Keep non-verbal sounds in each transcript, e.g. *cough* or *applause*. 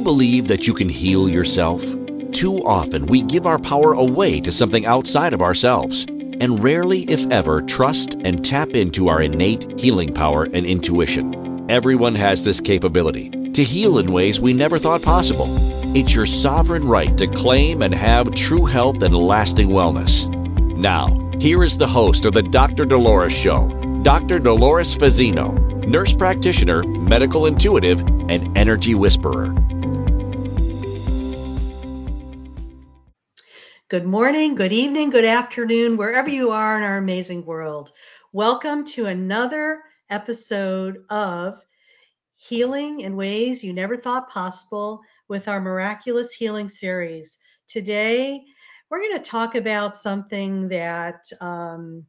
you believe that you can heal yourself? Too often we give our power away to something outside of ourselves and rarely, if ever, trust and tap into our innate healing power and intuition. Everyone has this capability to heal in ways we never thought possible. It's your sovereign right to claim and have true health and lasting wellness. Now, here is the host of the Dr. Dolores Show, Dr. Dolores Fazzino, nurse practitioner, medical intuitive, and energy whisperer. Good morning, good evening, good afternoon, wherever you are in our amazing world. Welcome to another episode of Healing in Ways You Never Thought Possible with our Miraculous Healing series. Today, we're going to talk about something that um,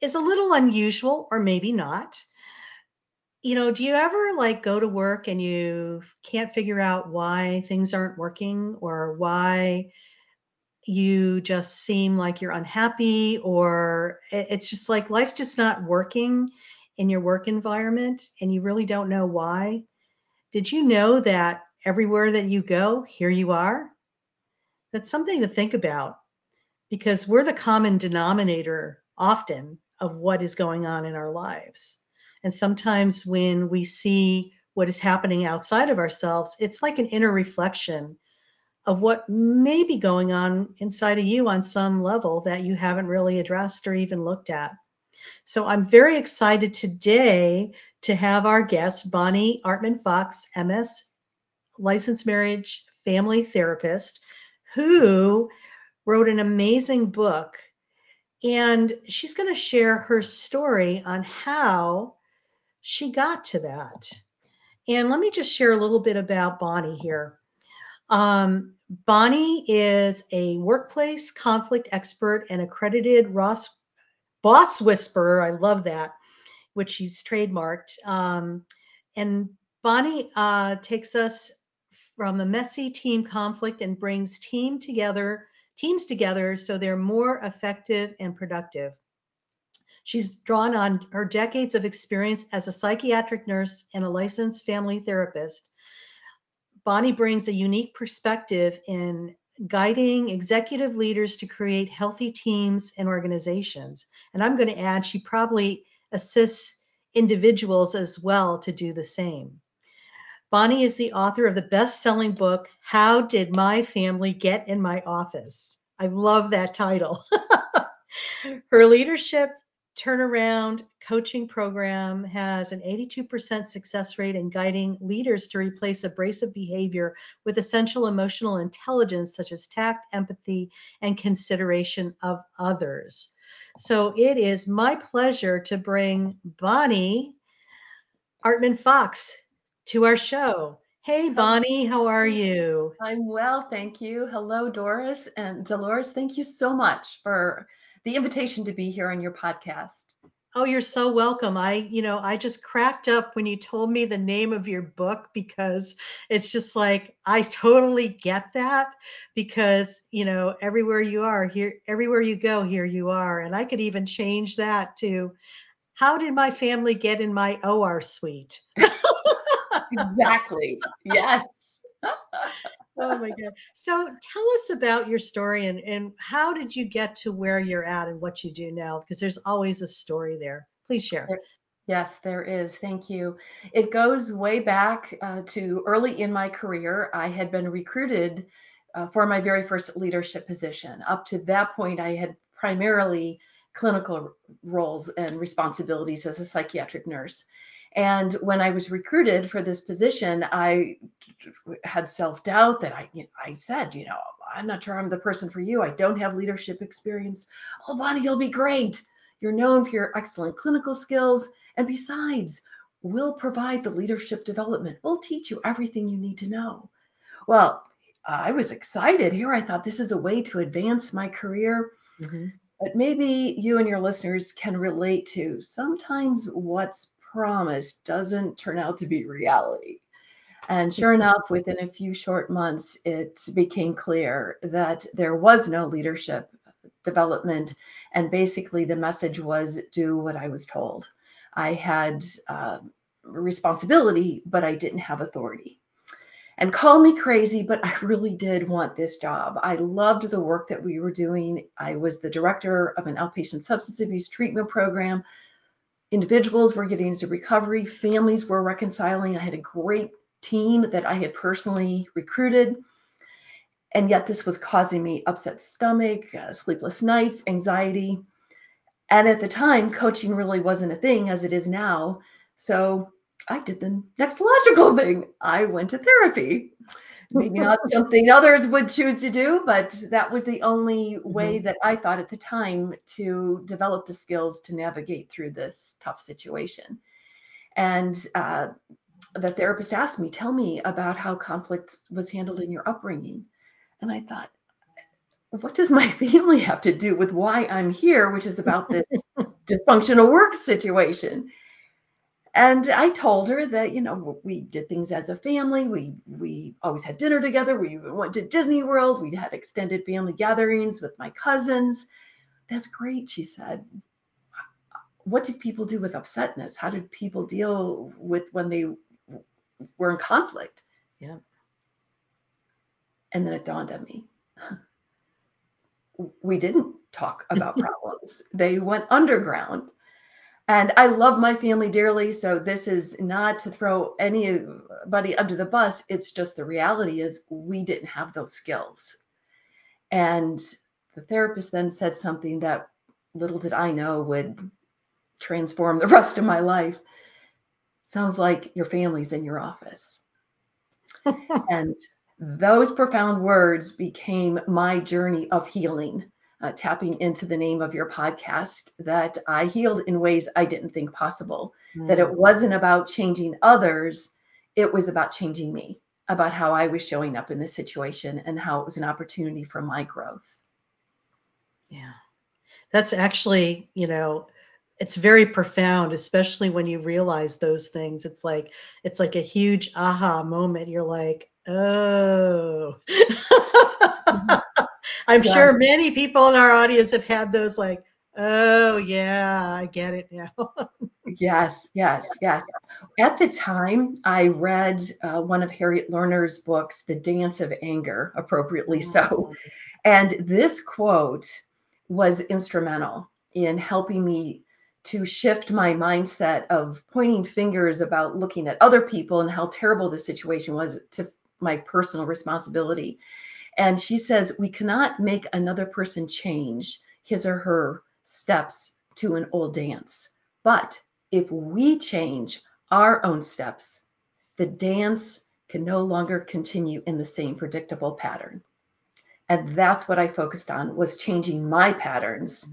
is a little unusual, or maybe not. You know, do you ever like go to work and you can't figure out why things aren't working or why you just seem like you're unhappy or it's just like life's just not working in your work environment and you really don't know why. Did you know that everywhere that you go, here you are? That's something to think about because we're the common denominator often of what is going on in our lives. And sometimes when we see what is happening outside of ourselves, it's like an inner reflection of what may be going on inside of you on some level that you haven't really addressed or even looked at. So I'm very excited today to have our guest, Bonnie Artman Fox, MS, licensed marriage family therapist, who wrote an amazing book. And she's going to share her story on how she got to that. And let me just share a little bit about Bonnie here. Um, Bonnie is a workplace conflict expert and accredited Ross boss whisperer. I love that, which she's trademarked. Um, and Bonnie uh, takes us from the messy team conflict and brings team together teams together so they're more effective and productive. She's drawn on her decades of experience as a psychiatric nurse and a licensed family therapist Bonnie brings a unique perspective in guiding executive leaders to create healthy teams and organizations. And I'm going to add, she probably assists individuals as well to do the same. Bonnie is the author of the best selling book, How Did My Family Get in My Office? I love that title. *laughs* Her leadership turnaround coaching program has an 82% success rate in guiding leaders to replace abrasive behavior with essential emotional intelligence such as tact, empathy, and consideration of others. So it is my pleasure to bring Bonnie Artman Fox to our show. Hey, Bonnie, how are you? I'm well, thank you. Hello, Doris and Dolores. Thank you so much for the invitation to be here on your podcast. Oh, you're so welcome. I, you know, I just cracked up when you told me the name of your book because it's just like I totally get that because, you know, everywhere you are, here everywhere you go, here you are. And I could even change that to how did my family get in my OR suite? *laughs* exactly. Yes *laughs* oh my god so tell us about your story and, and how did you get to where you're at and what you do now because there's always a story there please share Yes, there is. Thank you. It goes way back uh, to early in my career. I had been recruited uh, for my very first leadership position. Up to that point, I had primarily clinical roles and responsibilities as a psychiatric nurse. And when I was recruited for this position, I had self doubt that I, you know, I said, you know, I'm not sure I'm the person for you. I don't have leadership experience. Oh, Bonnie, you'll be great. You're known for your excellent clinical skills. And besides, we'll provide the leadership development. We'll teach you everything you need to know. Well, I was excited. Here I thought this is a way to advance my career. Mm-hmm. But maybe you and your listeners can relate to sometimes what's promise doesn't turn out to be reality. And sure enough, within a few short months, it became clear that there was no leadership development. And basically, the message was do what I was told. I had uh, responsibility, but I didn't have authority. And call me crazy, but I really did want this job. I loved the work that we were doing. I was the director of an outpatient substance abuse treatment program. Individuals were getting into recovery, families were reconciling. I had a great team that I had personally recruited. And yet, this was causing me upset stomach, uh, sleepless nights, anxiety. And at the time, coaching really wasn't a thing as it is now. So I did the next logical thing. I went to therapy. Maybe not *laughs* something others would choose to do, but that was the only way mm-hmm. that I thought at the time to develop the skills to navigate through this tough situation. And uh, the therapist asked me, Tell me about how conflict was handled in your upbringing. And I thought, what does my *laughs* family have to do with why I'm here, which is about this *laughs* dysfunctional work situation? And I told her that, you know, we did things as a family. We we always had dinner together. We went to Disney World. We had extended family gatherings with my cousins. That's great, she said. What did people do with upsetness? How did people deal with when they were in conflict? Yeah. And then it dawned on me. We didn't talk about *laughs* problems. they went underground and I love my family dearly. So this is not to throw anybody under the bus. It's just the reality is we didn't have those skills. And the therapist then said something that little did I know would transform the *laughs* rest of my life. Sounds like your family's in your office. *laughs* and those profound words became my journey of healing uh, tapping into the name of your podcast that I healed in ways I didn't think possible. Mm. That it wasn't about changing others, it was about changing me, about how I was showing up in this situation and how it was an opportunity for my growth. Yeah. That's actually, you know, it's very profound especially when you realize those things it's like it's like a huge aha moment you're like oh *laughs* I'm yeah. sure many people in our audience have had those like, oh yeah, I get it now. *laughs* yes, yes, yes. At the time, I read uh, one of Harriet Lerner's books, The Dance of Anger, appropriately so. Mm. And this quote was instrumental in helping me to shift my mindset of pointing fingers about looking at other people and how terrible the situation was to my personal responsibility. And she says, we cannot make another person change his or her steps to an old dance. But if we change our own steps, the dance can no longer continue in the same predictable pattern. And that's what I focused on was changing my patterns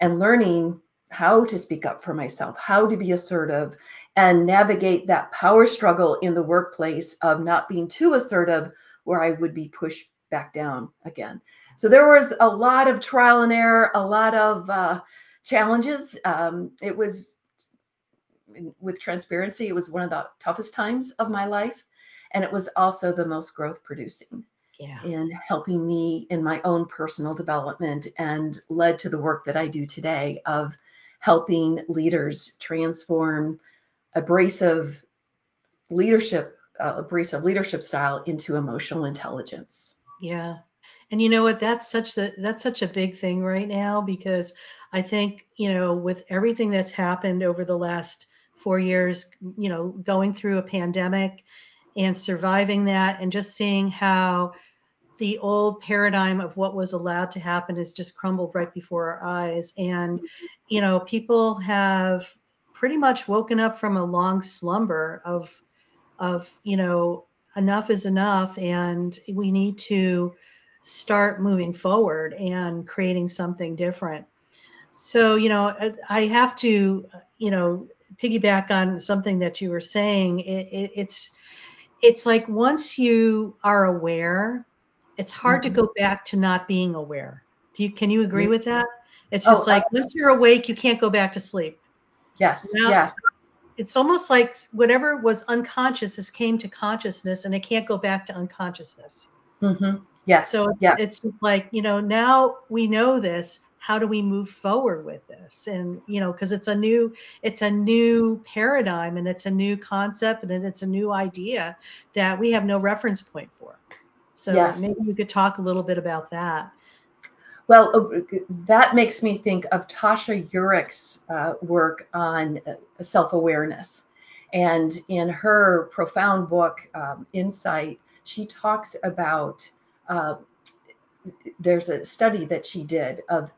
and learning how to speak up for myself, how to be assertive and navigate that power struggle in the workplace of not being too assertive where I would be pushed back down again. So there was a lot of trial and error, a lot of uh, challenges. Um, it was, with transparency, it was one of the toughest times of my life. And it was also the most growth producing yeah. in helping me in my own personal development and led to the work that I do today of helping leaders transform abrasive leadership, uh, abrasive leadership style into emotional intelligence. Yeah. And you know what? That's such a that's such a big thing right now because I think, you know, with everything that's happened over the last four years, you know, going through a pandemic and surviving that and just seeing how the old paradigm of what was allowed to happen has just crumbled right before our eyes. And, you know, people have pretty much woken up from a long slumber of of, you know, enough is enough and we need to start moving forward and creating something different. So, you know, I have to, you know, piggyback on something that you were saying. It, it, it's it's like once you are aware, it's hard mm-hmm. to go back to not being aware. Do you can you agree mm-hmm. with that? It's just oh, like once you're awake, you can't go back to sleep. Yes. Yes it's almost like whatever was unconscious has came to consciousness and it can't go back to unconsciousness. Mm-hmm. Yes. So yeah. it's just like, you know, now we know this. how do we move forward with this and you know because it's a new it's a new paradigm and it's a new concept and it's a new idea that we have no reference point for so yes. maybe you could talk a little bit about that well, uh, that makes me think of Tasha Eurich's uh, work on uh, self awareness. And in her profound book, um, Insight, she talks about uh, there's a study that she did of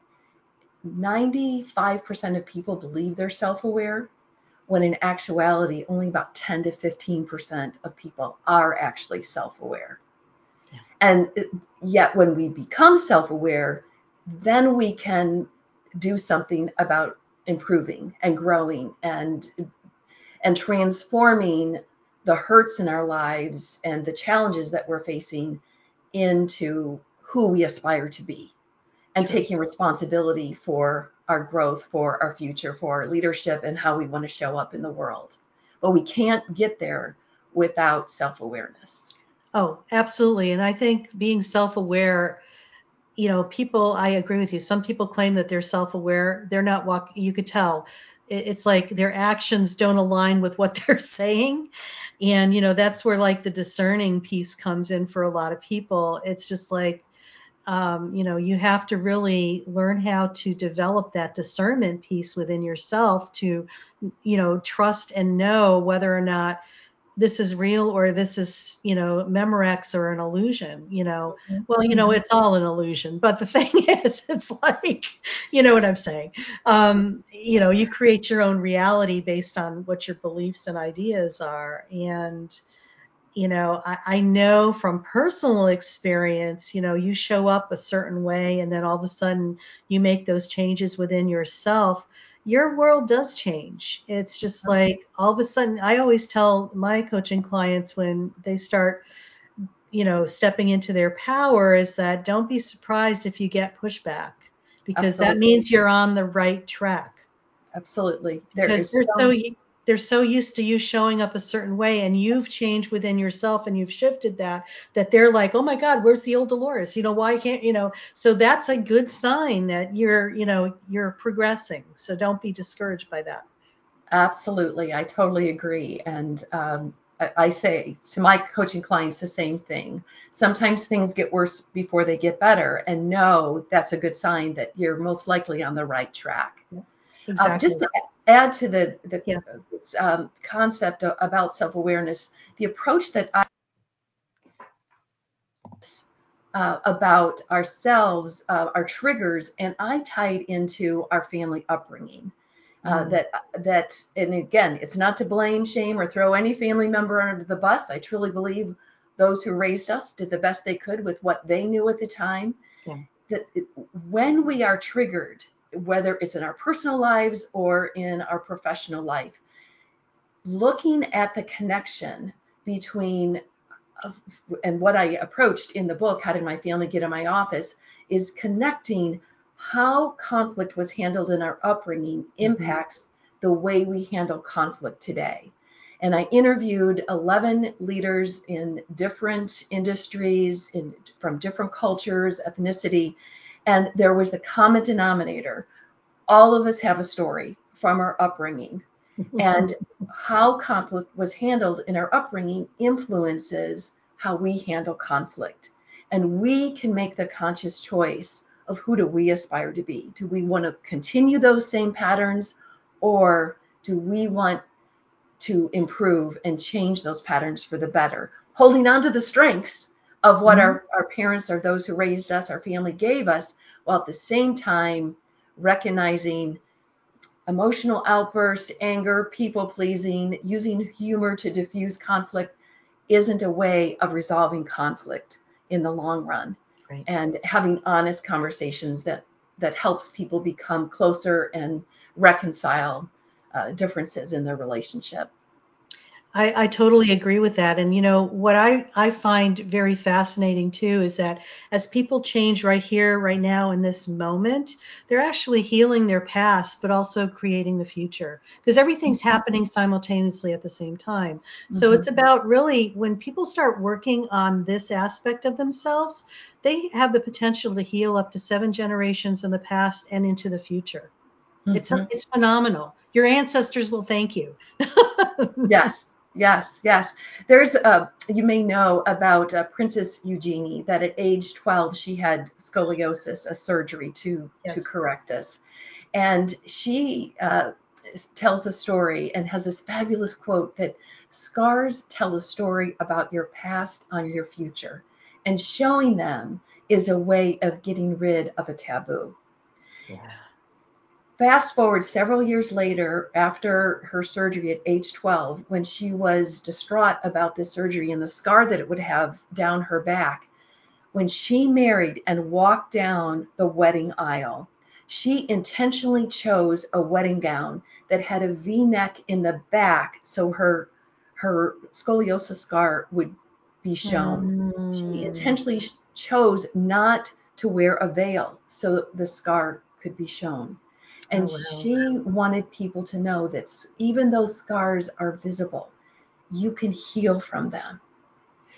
95% of people believe they're self aware, when in actuality, only about 10 to 15% of people are actually self aware. And yet, when we become self aware, then we can do something about improving and growing and and transforming the hurts in our lives and the challenges that we're facing into who we aspire to be and taking responsibility for our growth, for our future, for our leadership, and how we want to show up in the world. But we can't get there without self awareness. Oh, absolutely. And I think being self aware, you know, people, I agree with you. Some people claim that they're self aware. They're not walking, you could tell. It's like their actions don't align with what *laughs* they're saying. And, you know, that's where like the discerning piece comes in for a lot of people. It's just like, um, you know, you have to really learn how to develop that discernment piece within yourself to, you know, trust and know whether or not this is real or this is, you know, Memorex or an illusion, you know. Mm-hmm. Well, you know, mm-hmm. it's all an illusion. But the *laughs* thing is, it's like, you know what I'm saying. Um, you know, you create your own reality based on what your beliefs and ideas are. And, you know, I, I, know from personal experience, you know, you show up a certain way and then all of a sudden you make those changes within yourself, your world does change. It's just like all of a sudden, I always tell my coaching clients when they start, you know, stepping into their power is that don't be surprised if you get pushback because Absolutely. that means you're on the right track. Absolutely. There because they're so, they're so used to you showing up a certain way and you've changed within yourself and you've shifted that that they're like oh my god where's the old dolores? You know why can't you know? So that's a good sign that you're you know you're progressing. So don't be discouraged by that. Absolutely. I totally agree. And um, I say to my coaching clients the same thing. Sometimes things get worse before they get better, and know that's a good sign that you're most likely on the right track. Exactly. Um, just to add to the, the yeah. um, concept of, about self-awareness, the approach that I uh, about ourselves, uh, our triggers, and I tied into our family upbringing. Uh, mm. That that, and again, it's not to blame, shame, or throw any family member under the bus. I truly believe those who raised us did the best they could with what they knew at the time. Yeah. That when we are triggered, whether it's in our personal lives or in our professional life. Looking at the connection between, and what I approached in the book, How Did My Family Get in My Office, is connecting how conflict was handled in our upbringing mm-hmm. impacts mm-hmm. the way we handle conflict today. And I interviewed 11 leaders in different industries, in, from different cultures, ethnicity, and there was the common denominator. All of us have a story from our upbringing. *laughs* and how conflict was handled in our upbringing influences how we handle conflict. And we can make the conscious choice of who do we aspire to be? Do we want to continue those same patterns or do we want to improve and change those patterns for the better? Holding on to the strengths of what mm-hmm. our, our parents or those who raised us, our family gave us, while at the same time recognizing emotional outbursts, anger, people pleasing, using humor to diffuse conflict isn't a way of resolving conflict in the long run. Right. And having honest conversations that that helps people become closer and reconcile uh, differences in their relationship. I, I totally agree with that. And you know what I, I find very fascinating too is that as people change right here, right now in this moment, they're actually healing their past, but also creating the future because everything's mm-hmm. happening simultaneously at the same time. Mm-hmm. So it's about really when people start working on this aspect of themselves, they have the potential to heal up to seven generations in the past and into the future. Mm-hmm. It's it's phenomenal. Your ancestors will thank you. *laughs* yes, yes, yes. There's a you may know about uh, Princess Eugenie that at age 12 she had scoliosis, a surgery to yes. to correct this, and she uh, tells a story and has this fabulous quote that scars tell a story about your past on your future, and showing them is a way of getting rid of a taboo. Yeah fast forward several years later, after her surgery at age 12, when she was distraught about this surgery and the scar that it would have down her back, when she married and walked down the wedding aisle, she intentionally chose a wedding gown that had a V-neck in the back so her her scoliosis scar would be shown. Mm. She intentionally chose not to wear a veil so the scar could be shown. And oh, wow. she wanted people to know that even though scars are visible, you can heal from them.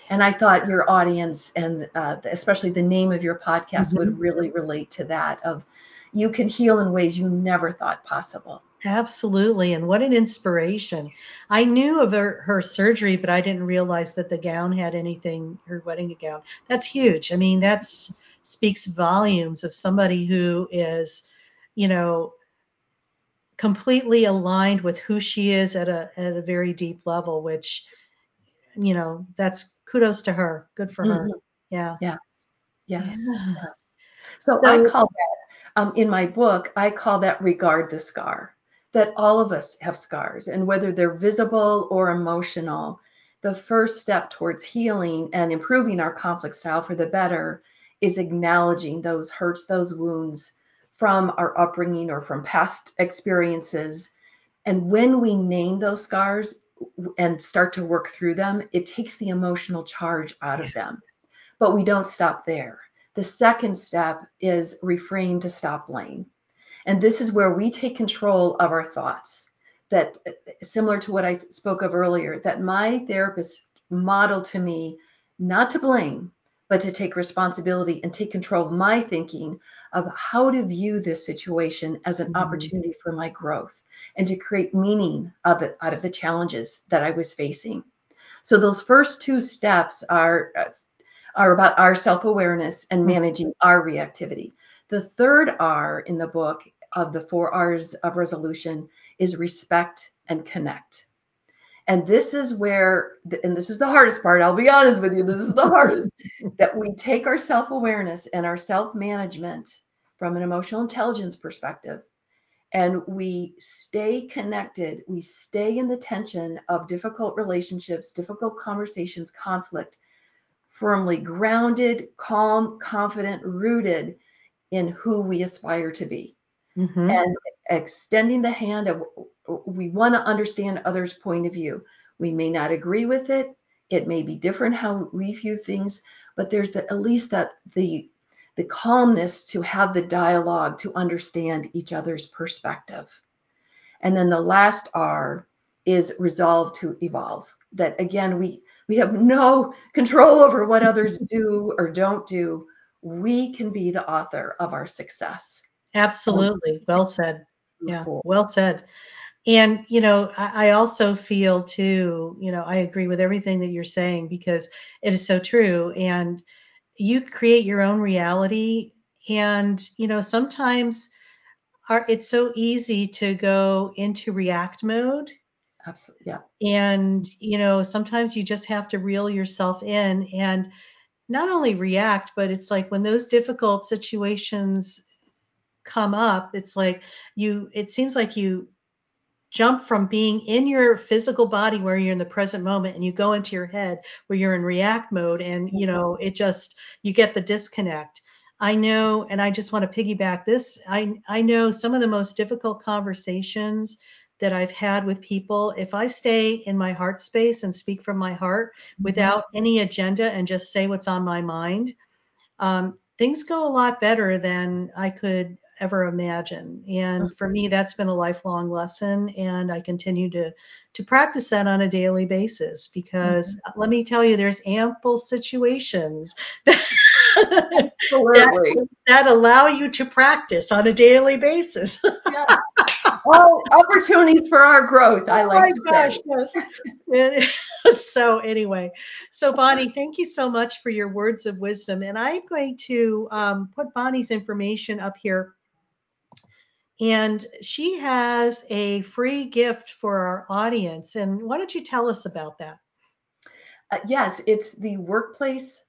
And I thought your audience and uh, especially the name of your podcast mm-hmm. would really relate to that of you can heal in ways you never thought possible. Absolutely. And what an inspiration. I knew of her, her, surgery, but I didn't realize that the gown had anything, her wedding gown. That's huge. I mean, that speaks volumes of somebody who is, you know, completely aligned with who she is at a at a very deep level, which you know that's kudos to her. Good for mm-hmm. her. Yeah. Yes. Yes. Yeah. yes. So, so, I call that um, in my book. I call that regard the scar. That all of us have scars, and whether they're visible or emotional, the first step towards healing and improving our conflict style for the better is acknowledging those hurts, those wounds, from our upbringing or from past experiences. And when we name those scars and start to work through them, it takes the emotional charge out of them. But we don't stop there. The second step is reframe to stop blame. And this is where we take control of our thoughts. That, similar to what I spoke of earlier, that my therapist modeled to me not to blame, but to take responsibility and take control of my thinking of how to view this situation as an mm-hmm. opportunity for my growth and to create meaning of it, out of the challenges that I was facing. So those first two steps are are about our self-awareness and mm-hmm. managing our reactivity. The third R in the book of the four R's of resolution is respect and connect. And this is where, and this is the hardest part, I'll be honest with you, this is the hardest, *laughs* that we take our self awareness and our self management from an emotional intelligence perspective, and we stay connected, we stay in the tension of difficult relationships, difficult conversations, conflict, firmly grounded, calm, confident, rooted in who we aspire to be. Mm-hmm. And extending the hand of we want to understand others' point of view. We may not agree with it. It may be different how we view things, but there's the, at least that the the calmness to have the dialogue to understand each other's perspective. And then the last R is resolve to evolve. That again, we we have no control over what others *laughs* do or don't do. We can be the author of our success. Absolutely. Well said. Yeah, well said. And, you know, I, I, also feel too, you know, I agree with everything that you're saying because it is so true. And you create your own reality. And, you know, sometimes our, it's so easy to go into react mode. Absolutely. Yeah. And, you know, sometimes you just have to reel yourself in and not only react, but it's like when those difficult situations come up, it's like you, it seems like you jump from being in your physical body where you're in the present moment and you go into your head where you're in react mode and you know it just you get the disconnect i know and i just want to piggyback this i i know some of the most difficult conversations that I've had with people, if I stay in my heart space and speak from my heart mm-hmm. without any agenda and just say what's on my mind, um, things go a lot better than I could ever imagine. And for me, that's been a lifelong lesson, and I continue to to practice that on a daily basis because mm-hmm. let me tell you, there's ample situations *laughs* that, that, allow you to practice on a daily basis. yes. *laughs* Well, opportunities for our growth, I like oh to gosh, say. Yes. *laughs* so anyway, so Bonnie, thank you so much for your words of wisdom, and I'm going to um, put Bonnie's information up here and she has a free gift for our audience. And why don't you tell us about that? Uh, yes, it's the Workplace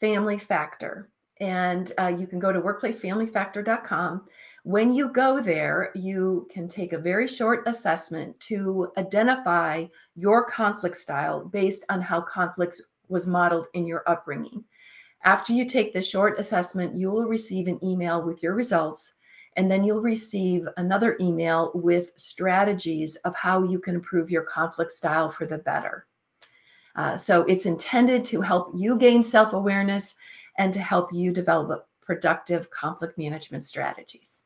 Family Factor. And uh, you can go to workplacefamilyfactor.com. When you go there, you can take a very short assessment to identify your conflict style based on how conflicts was modeled in your upbringing. After you take the short assessment, you will receive an email with your results and then you'll receive another email with strategies of how you can improve your conflict style for the better. Uh, so it's intended to help you gain self awareness and to help you develop productive conflict management strategies.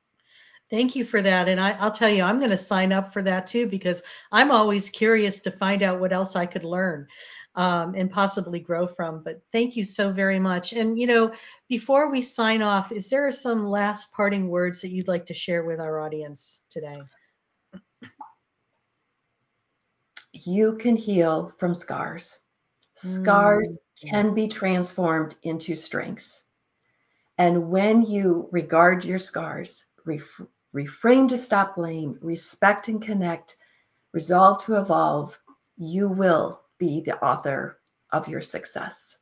Thank you for that. And I, will tell you, I'm going to sign up for that too because I'm always curious to find out what else I could learn um, and possibly grow from. But thank you so very much. And, you know, before we sign off, is there some last parting words that you'd like to share with our audience today? You can heal from scars. Scars mm. can be transformed into strengths. And when you regard your scars, ref- reframe to stop blame, respect and connect, resolve to evolve, you will be the author of your success.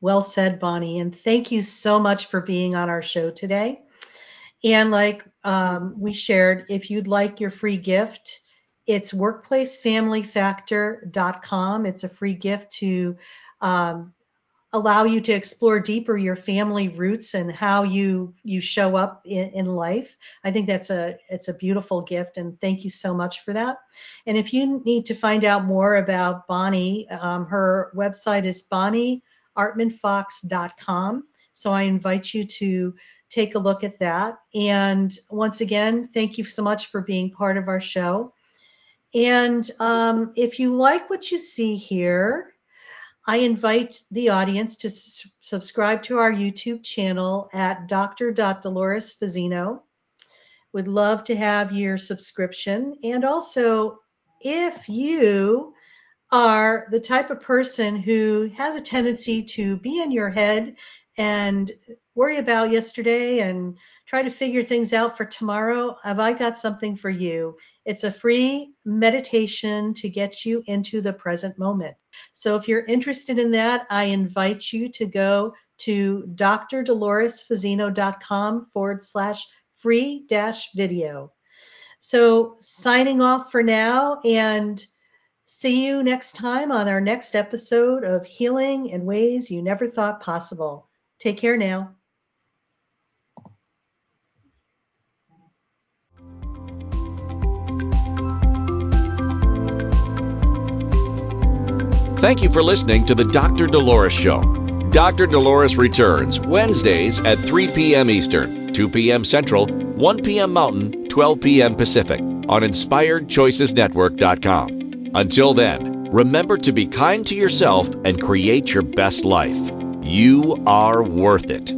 Well said, Bonnie. And thank you so much for being on our show today. And like um, we shared, if you'd like your free gift, it's workplacefamilyfactor.com. It's a free gift to um, allow you to explore deeper your family roots and how you you show up in, in, life. I think that's a it's a beautiful gift, and thank you so much for that. And if you need to find out more about Bonnie, um, her website is bonnieartmanfox.com. So I invite you to take a look at that. And once again, thank you so much for being part of our show. And um, if you like what you see here, I invite the audience to s- subscribe to our YouTube channel at Dr. Dolores Fazzino. Would love to have your subscription. And also, if you are the type of person who has a tendency to be in your head and worry about yesterday and try to figure things out for tomorrow, have I got something for you? It's a free meditation to get you into the present moment. So if you're interested in that, I invite you to go to drdoloresfazzino.com forward slash free dash video. So signing off for now and see you next time on our next episode of Healing in Ways You Never Thought Possible. Take care now. Thank you for listening to the Dr. Dolores Show. Dr. Dolores returns Wednesdays at 3 p.m. Eastern, 2 p.m. Central, 1 p.m. Mountain, 12 p.m. Pacific on InspiredChoicesNetwork.com. Until then, remember to be kind to yourself and create your best life. You are worth it.